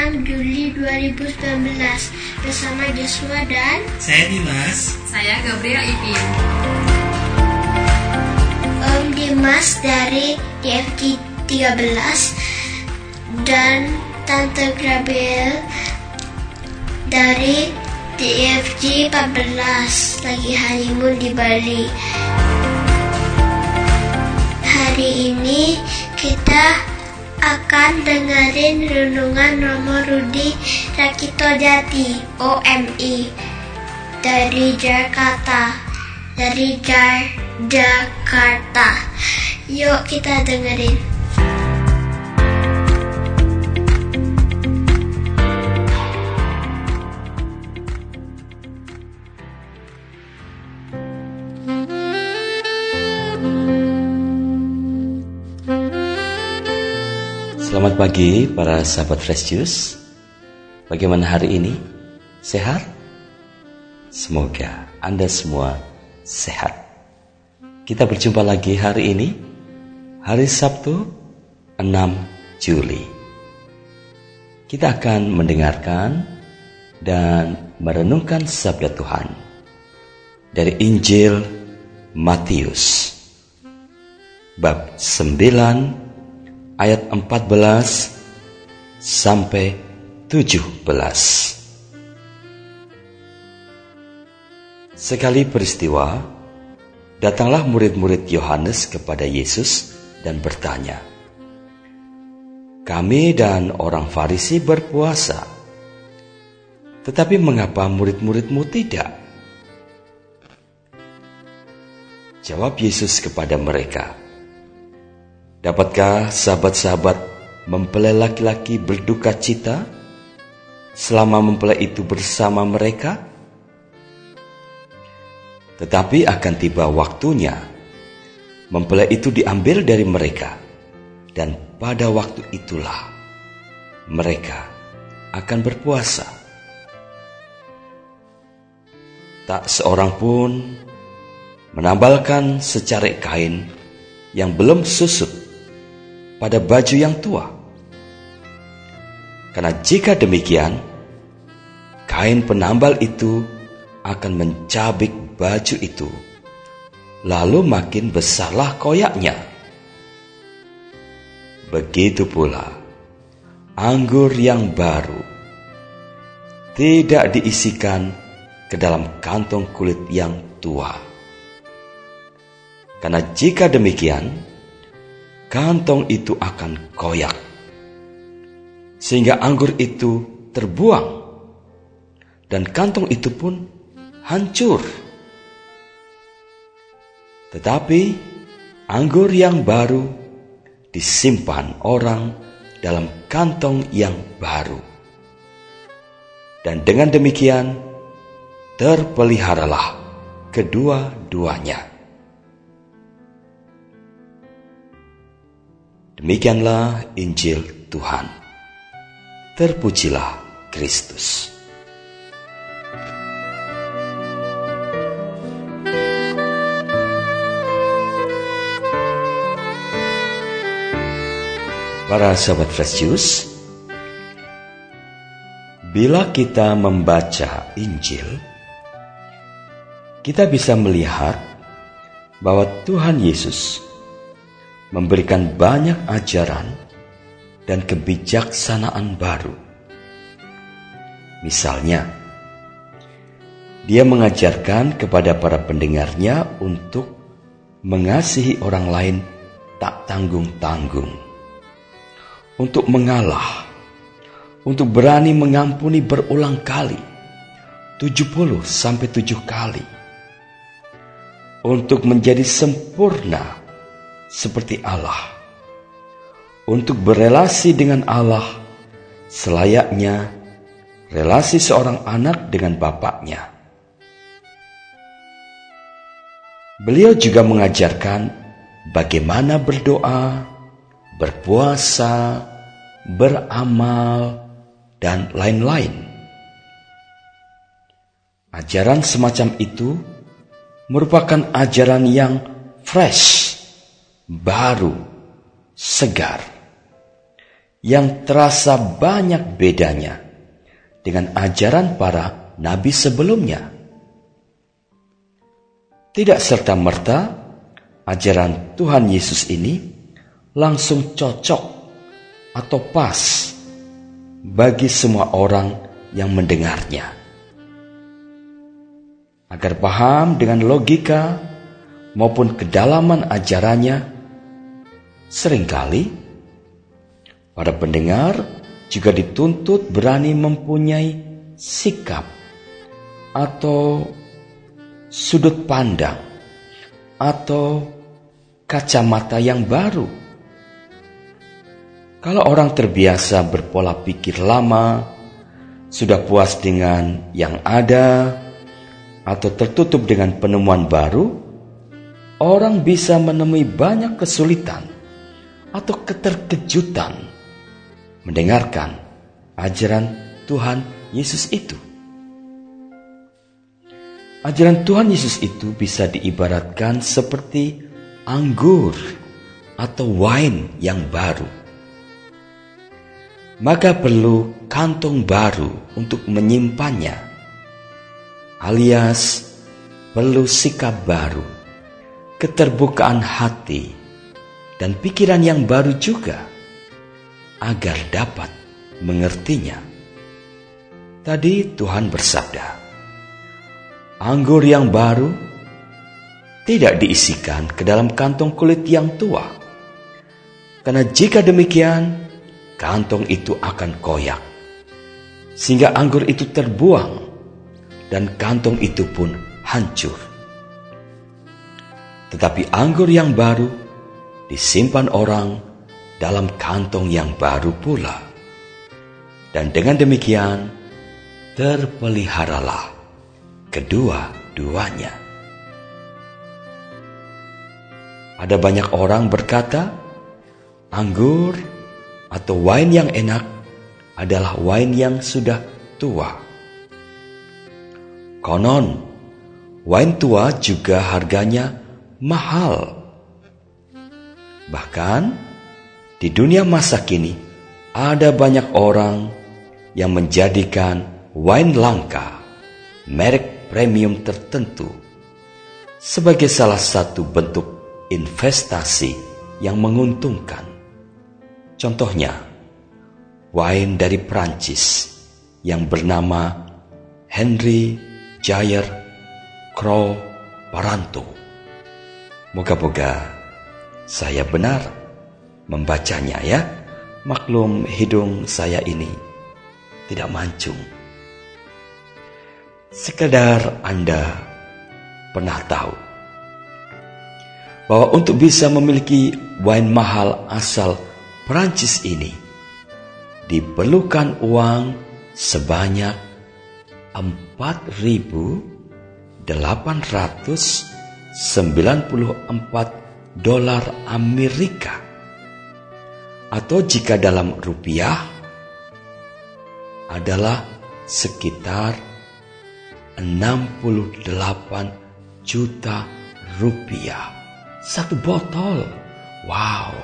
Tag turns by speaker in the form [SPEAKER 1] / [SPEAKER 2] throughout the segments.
[SPEAKER 1] Kamis Sabtu 6 Juli 2019 bersama Joshua dan
[SPEAKER 2] Saya Dimas.
[SPEAKER 3] Saya Gabriel Ipin.
[SPEAKER 1] Om Dimas dari DFG 13 dan Tante Gabriel dari DFG 14 lagi honeymoon di Bali. Hari ini kita akan dengerin renungan Romo Rudi Rakito Jati OMI dari Jakarta dari Jakarta. Yuk kita dengerin
[SPEAKER 4] Selamat pagi para sahabat Fresh Juice. Bagaimana hari ini? Sehat? Semoga Anda semua sehat. Kita berjumpa lagi hari ini, hari Sabtu 6 Juli. Kita akan mendengarkan dan merenungkan sabda Tuhan dari Injil Matius bab 9 ayat 14 sampai 17. Sekali peristiwa, datanglah murid-murid Yohanes kepada Yesus dan bertanya, "Kami dan orang Farisi berpuasa, tetapi mengapa murid-muridmu tidak?" Jawab Yesus kepada mereka, Dapatkah sahabat-sahabat mempelai laki-laki berduka cita selama mempelai itu bersama mereka? Tetapi akan tiba waktunya mempelai itu diambil dari mereka dan pada waktu itulah mereka akan berpuasa. Tak seorang pun menambalkan secarik kain yang belum susut pada baju yang tua. Karena jika demikian, kain penambal itu akan mencabik baju itu, lalu makin besarlah koyaknya. Begitu pula, anggur yang baru tidak diisikan ke dalam kantong kulit yang tua. Karena jika demikian, kantong itu akan koyak, sehingga anggur itu terbuang, dan kantong itu pun hancur. Tetapi anggur yang baru disimpan orang dalam kantong yang baru, dan dengan demikian terpeliharalah kedua-duanya. Demikianlah Injil Tuhan. Terpujilah Kristus. Para sahabat Fresh bila kita membaca Injil, kita bisa melihat bahwa Tuhan Yesus memberikan banyak ajaran dan kebijaksanaan baru. Misalnya, dia mengajarkan kepada para pendengarnya untuk mengasihi orang lain tak tanggung-tanggung, untuk mengalah, untuk berani mengampuni berulang kali, 70 sampai 7 kali, untuk menjadi sempurna seperti Allah. Untuk berelasi dengan Allah selayaknya relasi seorang anak dengan bapaknya. Beliau juga mengajarkan bagaimana berdoa, berpuasa, beramal, dan lain-lain. Ajaran semacam itu merupakan ajaran yang fresh baru, segar, yang terasa banyak bedanya dengan ajaran para nabi sebelumnya. Tidak serta-merta ajaran Tuhan Yesus ini langsung cocok atau pas bagi semua orang yang mendengarnya. Agar paham dengan logika maupun kedalaman ajarannya, sering kali para pendengar juga dituntut berani mempunyai sikap atau sudut pandang atau kacamata yang baru. Kalau orang terbiasa berpola pikir lama, sudah puas dengan yang ada, atau tertutup dengan penemuan baru, orang bisa menemui banyak kesulitan atau keterkejutan mendengarkan ajaran Tuhan Yesus itu. Ajaran Tuhan Yesus itu bisa diibaratkan seperti anggur atau wine yang baru. Maka perlu kantong baru untuk menyimpannya, alias perlu sikap baru, keterbukaan hati, dan pikiran yang baru juga agar dapat mengertinya. Tadi Tuhan bersabda, anggur yang baru tidak diisikan ke dalam kantong kulit yang tua. Karena jika demikian, kantong itu akan koyak. Sehingga anggur itu terbuang dan kantong itu pun hancur. Tetapi anggur yang baru disimpan orang dalam kantong yang baru pula. Dan dengan demikian, terpeliharalah kedua-duanya. Ada banyak orang berkata, anggur atau wine yang enak adalah wine yang sudah tua. Konon, wine tua juga harganya mahal. Bahkan, di dunia masa kini, ada banyak orang yang menjadikan wine langka, merek premium tertentu, sebagai salah satu bentuk investasi yang menguntungkan. Contohnya, wine dari Prancis yang bernama Henry Jayer Crow Paranto. Moga-moga saya benar membacanya ya. Maklum hidung saya ini tidak mancung. Sekedar Anda pernah tahu bahwa untuk bisa memiliki wine mahal asal Perancis ini diperlukan uang sebanyak 4.894 dolar Amerika atau jika dalam rupiah adalah sekitar 68 juta rupiah. Satu botol. Wow.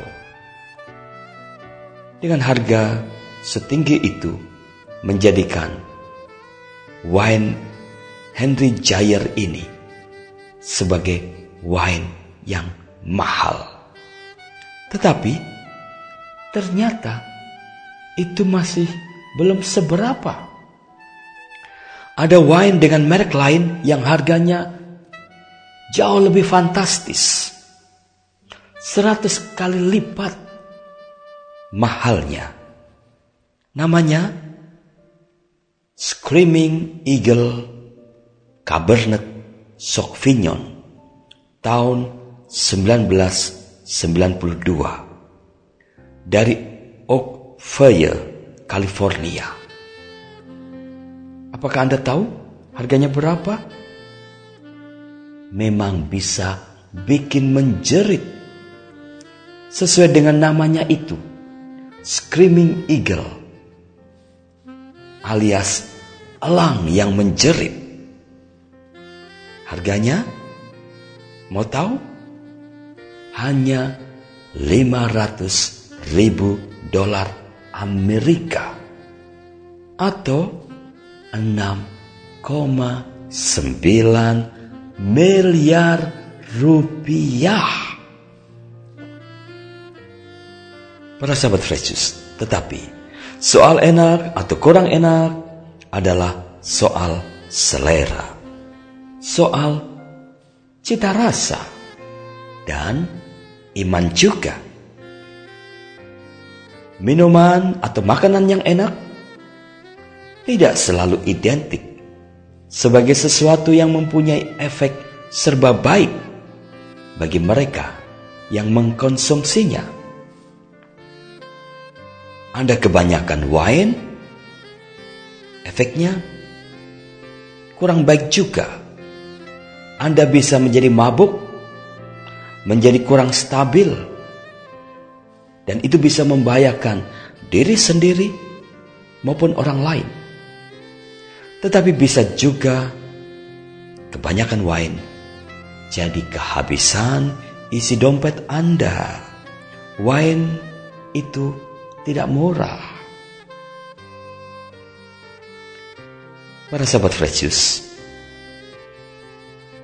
[SPEAKER 4] Dengan harga setinggi itu menjadikan wine Henry Jayer ini sebagai wine yang mahal. Tetapi ternyata itu masih belum seberapa. Ada wine dengan merek lain yang harganya jauh lebih fantastis. Seratus kali lipat mahalnya. Namanya Screaming Eagle Cabernet Sauvignon tahun 1992 dari Oakville, California. Apakah Anda tahu harganya berapa? Memang bisa bikin menjerit. Sesuai dengan namanya itu, Screaming Eagle alias elang yang menjerit. Harganya mau tahu? Hanya 500 ribu dolar Amerika atau 6,9 miliar rupiah. Para sahabat Fresh tetapi soal enak atau kurang enak adalah soal selera, soal cita rasa, dan iman juga. Minuman atau makanan yang enak tidak selalu identik sebagai sesuatu yang mempunyai efek serba baik bagi mereka yang mengkonsumsinya. Anda kebanyakan wine, efeknya kurang baik juga. Anda bisa menjadi mabuk, menjadi kurang stabil, dan itu bisa membahayakan diri sendiri maupun orang lain. Tetapi bisa juga kebanyakan wine jadi kehabisan isi dompet Anda. Wine itu tidak murah. Para sahabat Fresh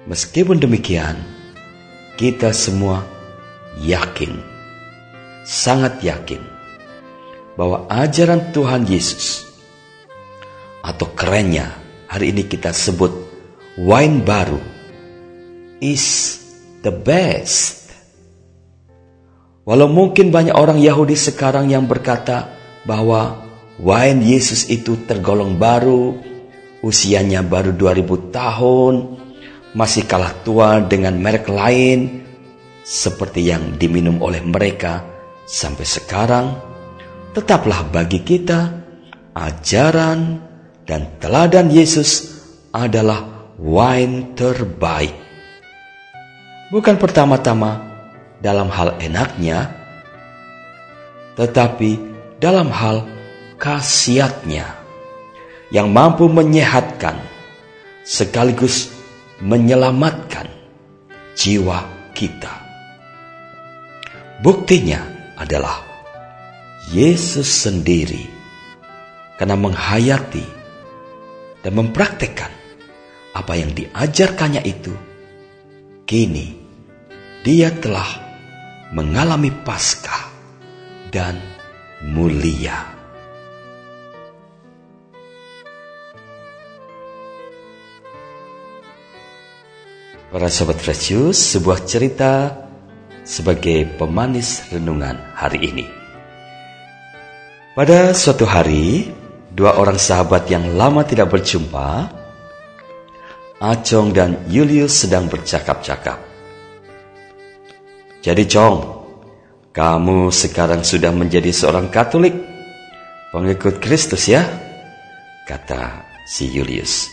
[SPEAKER 4] meskipun demikian, kita semua yakin, sangat yakin, bahwa ajaran Tuhan Yesus atau kerennya hari ini kita sebut wine baru is the best. Walau mungkin banyak orang Yahudi sekarang yang berkata bahwa wine Yesus itu tergolong baru, usianya baru 2000 tahun, masih kalah tua dengan merek lain seperti yang diminum oleh mereka sampai sekarang, tetaplah bagi kita ajaran dan teladan Yesus adalah wine terbaik. Bukan pertama-tama dalam hal enaknya, tetapi dalam hal khasiatnya yang mampu menyehatkan sekaligus menyelamatkan jiwa kita. Buktinya adalah Yesus sendiri karena menghayati dan mempraktekkan apa yang diajarkannya itu kini dia telah mengalami Paskah dan mulia. Para sahabat Fresius, sebuah cerita sebagai pemanis renungan hari ini. Pada suatu hari, dua orang sahabat yang lama tidak berjumpa, Acong dan Julius sedang bercakap-cakap. Jadi Chong, kamu sekarang sudah menjadi seorang Katolik, pengikut Kristus ya? Kata si Julius.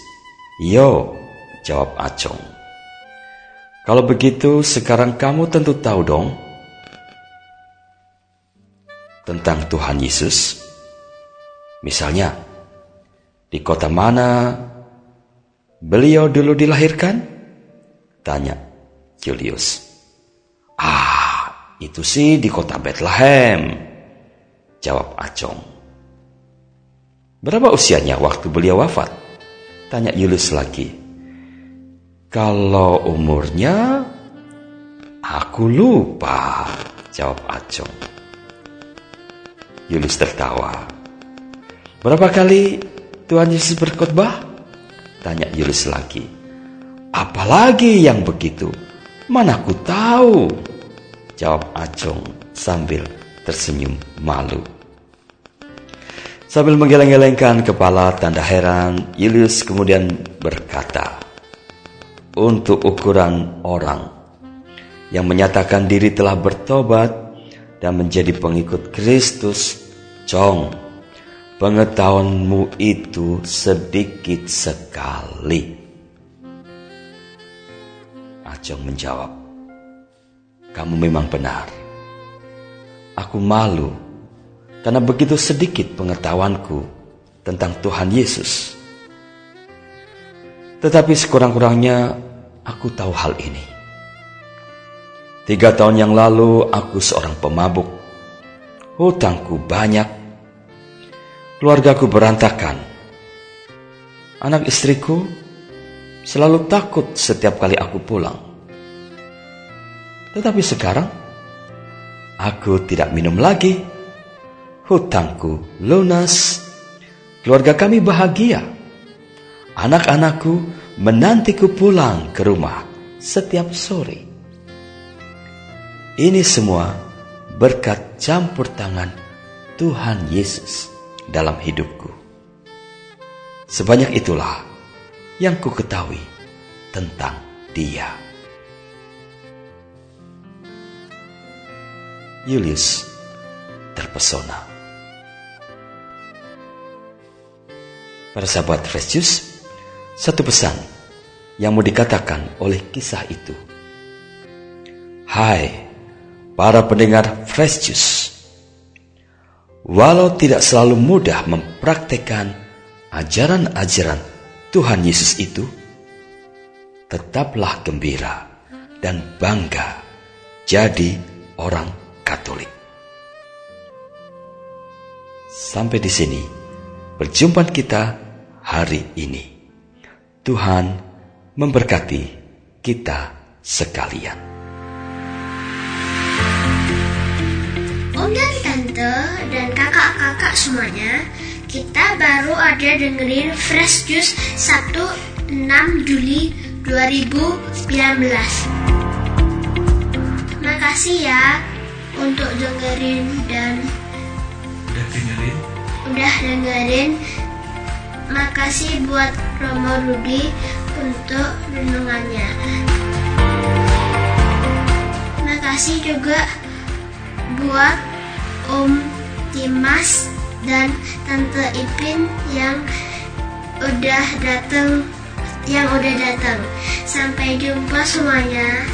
[SPEAKER 4] Yo, jawab Acong. Kalau begitu sekarang kamu tentu tahu dong tentang Tuhan Yesus. Misalnya, di kota mana beliau dulu dilahirkan? Tanya Julius. Ah, itu sih di kota Bethlehem. Jawab Acong. Berapa usianya waktu beliau wafat? Tanya Yulus lagi. Kalau umurnya, aku lupa. Jawab Acong. Yulus tertawa. Berapa kali Tuhan Yesus berkhotbah? Tanya Yulus lagi. Apalagi yang begitu? Mana ku tahu? Jawab Acong sambil tersenyum malu. Sambil menggeleng-gelengkan kepala tanda heran, Julius kemudian berkata, Untuk ukuran orang yang menyatakan diri telah bertobat dan menjadi pengikut Kristus, Cong, pengetahuanmu itu sedikit sekali. Ajong menjawab, Kamu memang benar. Aku malu karena begitu sedikit pengetahuanku tentang Tuhan Yesus. Tetapi sekurang-kurangnya aku tahu hal ini. Tiga tahun yang lalu aku seorang pemabuk. Hutangku banyak keluargaku berantakan. Anak istriku selalu takut setiap kali aku pulang. Tetapi sekarang, aku tidak minum lagi. Hutangku lunas. Keluarga kami bahagia. Anak-anakku menantiku pulang ke rumah setiap sore. Ini semua berkat campur tangan Tuhan Yesus dalam hidupku. Sebanyak itulah yang ku ketahui tentang Dia. Julius terpesona. Para sahabat Fresh satu pesan yang mau dikatakan oleh kisah itu. Hai, para pendengar Fresh Juice. Walau tidak selalu mudah mempraktekkan ajaran-ajaran Tuhan Yesus itu, tetaplah gembira dan bangga jadi orang Katolik. Sampai di sini perjumpaan kita hari ini. Tuhan memberkati kita sekalian.
[SPEAKER 1] Om dan Tante dan kakak-kakak semuanya, kita baru ada dengerin Fresh Juice Sabtu 6 Juli 2019. Terima kasih ya untuk dengerin dan
[SPEAKER 2] Udah dengerin?
[SPEAKER 1] udah dengerin. Makasih buat Romo Rudi untuk renungannya. Terima kasih juga buat Om Dimas dan Tante Ipin yang udah datang yang udah datang. Sampai jumpa semuanya.